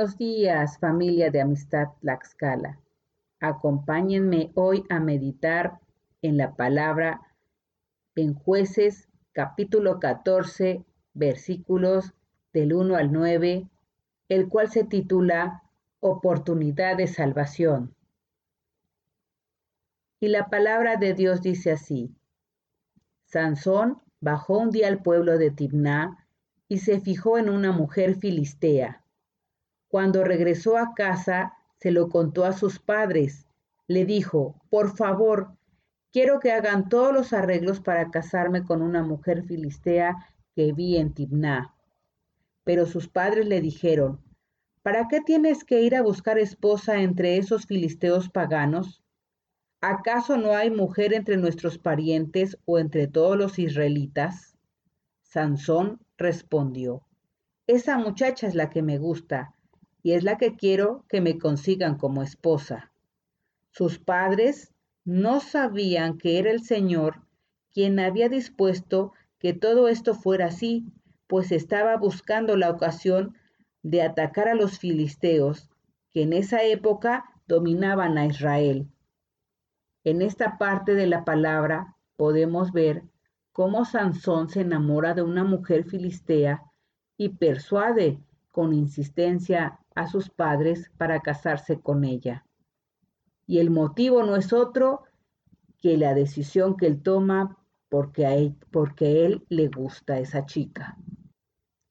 Buenos días, familia de Amistad Tlaxcala. Acompáñenme hoy a meditar en la palabra en jueces capítulo 14, versículos del 1 al 9, el cual se titula Oportunidad de Salvación. Y la palabra de Dios dice así, Sansón bajó un día al pueblo de Tibná y se fijó en una mujer filistea. Cuando regresó a casa, se lo contó a sus padres. Le dijo, por favor, quiero que hagan todos los arreglos para casarme con una mujer filistea que vi en Tibná. Pero sus padres le dijeron, ¿para qué tienes que ir a buscar esposa entre esos filisteos paganos? ¿Acaso no hay mujer entre nuestros parientes o entre todos los israelitas? Sansón respondió, Esa muchacha es la que me gusta y es la que quiero que me consigan como esposa. Sus padres no sabían que era el Señor quien había dispuesto que todo esto fuera así, pues estaba buscando la ocasión de atacar a los filisteos, que en esa época dominaban a Israel. En esta parte de la palabra podemos ver cómo Sansón se enamora de una mujer filistea y persuade con insistencia a sus padres para casarse con ella. Y el motivo no es otro que la decisión que él toma porque a él, porque él le gusta a esa chica.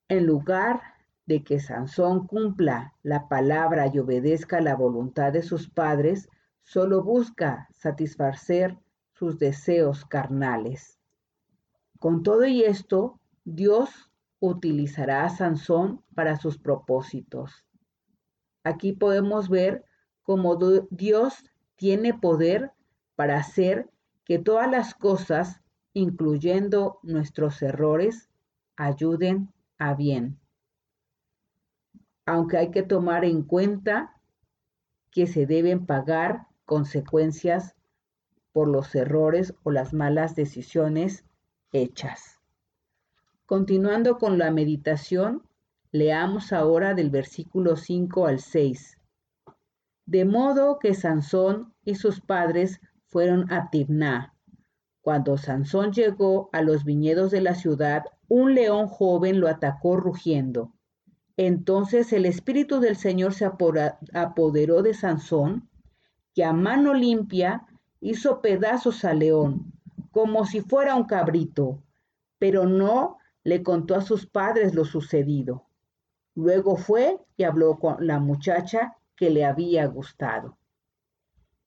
En lugar de que Sansón cumpla la palabra y obedezca la voluntad de sus padres, solo busca satisfacer sus deseos carnales. Con todo y esto, Dios utilizará a Sansón para sus propósitos. Aquí podemos ver cómo Dios tiene poder para hacer que todas las cosas, incluyendo nuestros errores, ayuden a bien. Aunque hay que tomar en cuenta que se deben pagar consecuencias por los errores o las malas decisiones hechas. Continuando con la meditación, leamos ahora del versículo 5 al 6. De modo que Sansón y sus padres fueron a Tibná. Cuando Sansón llegó a los viñedos de la ciudad, un león joven lo atacó rugiendo. Entonces el espíritu del Señor se apoderó de Sansón, que a mano limpia hizo pedazos al león, como si fuera un cabrito, pero no le contó a sus padres lo sucedido. Luego fue y habló con la muchacha que le había gustado.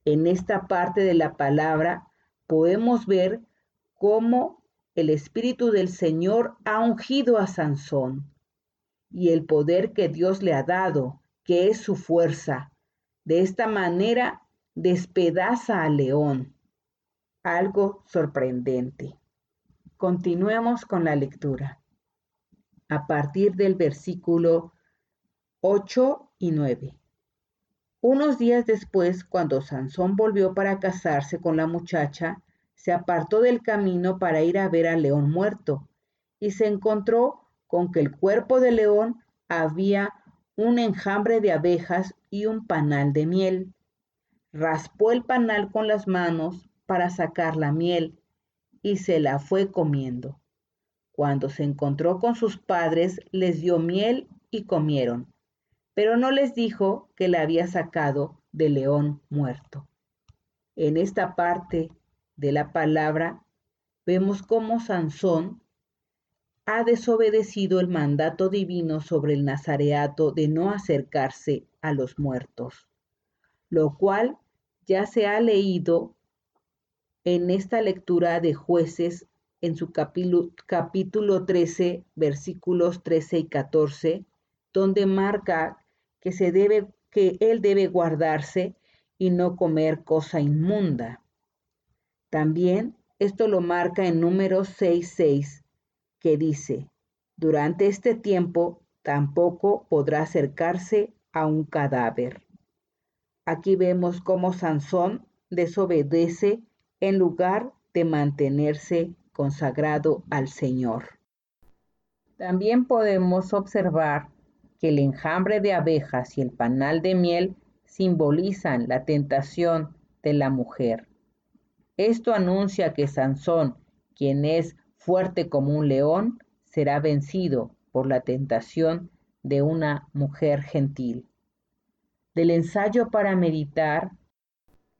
En esta parte de la palabra podemos ver cómo el Espíritu del Señor ha ungido a Sansón y el poder que Dios le ha dado, que es su fuerza. De esta manera despedaza al león algo sorprendente. Continuemos con la lectura. A partir del versículo 8 y 9. Unos días después, cuando Sansón volvió para casarse con la muchacha, se apartó del camino para ir a ver al león muerto y se encontró con que el cuerpo del león había un enjambre de abejas y un panal de miel. Raspó el panal con las manos, para sacar la miel y se la fue comiendo. Cuando se encontró con sus padres, les dio miel y comieron, pero no les dijo que la había sacado del león muerto. En esta parte de la palabra vemos cómo Sansón ha desobedecido el mandato divino sobre el nazareato de no acercarse a los muertos, lo cual ya se ha leído en esta lectura de jueces en su capítulo, capítulo 13, versículos 13 y 14, donde marca que, se debe, que él debe guardarse y no comer cosa inmunda. También esto lo marca en número 6.6, que dice, durante este tiempo tampoco podrá acercarse a un cadáver. Aquí vemos cómo Sansón desobedece en lugar de mantenerse consagrado al Señor. También podemos observar que el enjambre de abejas y el panal de miel simbolizan la tentación de la mujer. Esto anuncia que Sansón, quien es fuerte como un león, será vencido por la tentación de una mujer gentil. Del ensayo para meditar,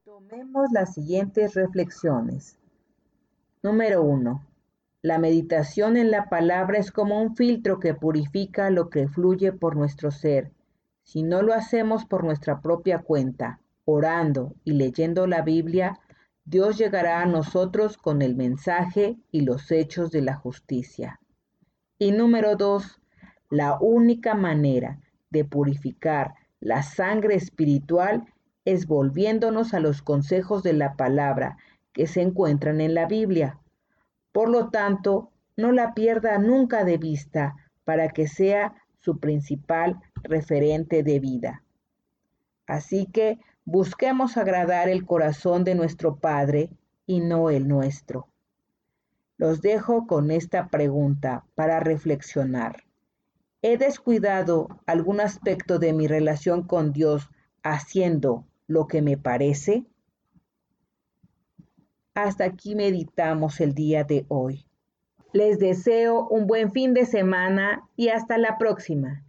tomemos las siguientes reflexiones. Número 1. La meditación en la palabra es como un filtro que purifica lo que fluye por nuestro ser. Si no lo hacemos por nuestra propia cuenta, orando y leyendo la Biblia, Dios llegará a nosotros con el mensaje y los hechos de la justicia. Y número 2. La única manera de purificar la sangre espiritual es volviéndonos a los consejos de la palabra que se encuentran en la Biblia. Por lo tanto, no la pierda nunca de vista para que sea su principal referente de vida. Así que busquemos agradar el corazón de nuestro Padre y no el nuestro. Los dejo con esta pregunta para reflexionar. ¿He descuidado algún aspecto de mi relación con Dios haciendo lo que me parece? Hasta aquí meditamos el día de hoy. Les deseo un buen fin de semana y hasta la próxima.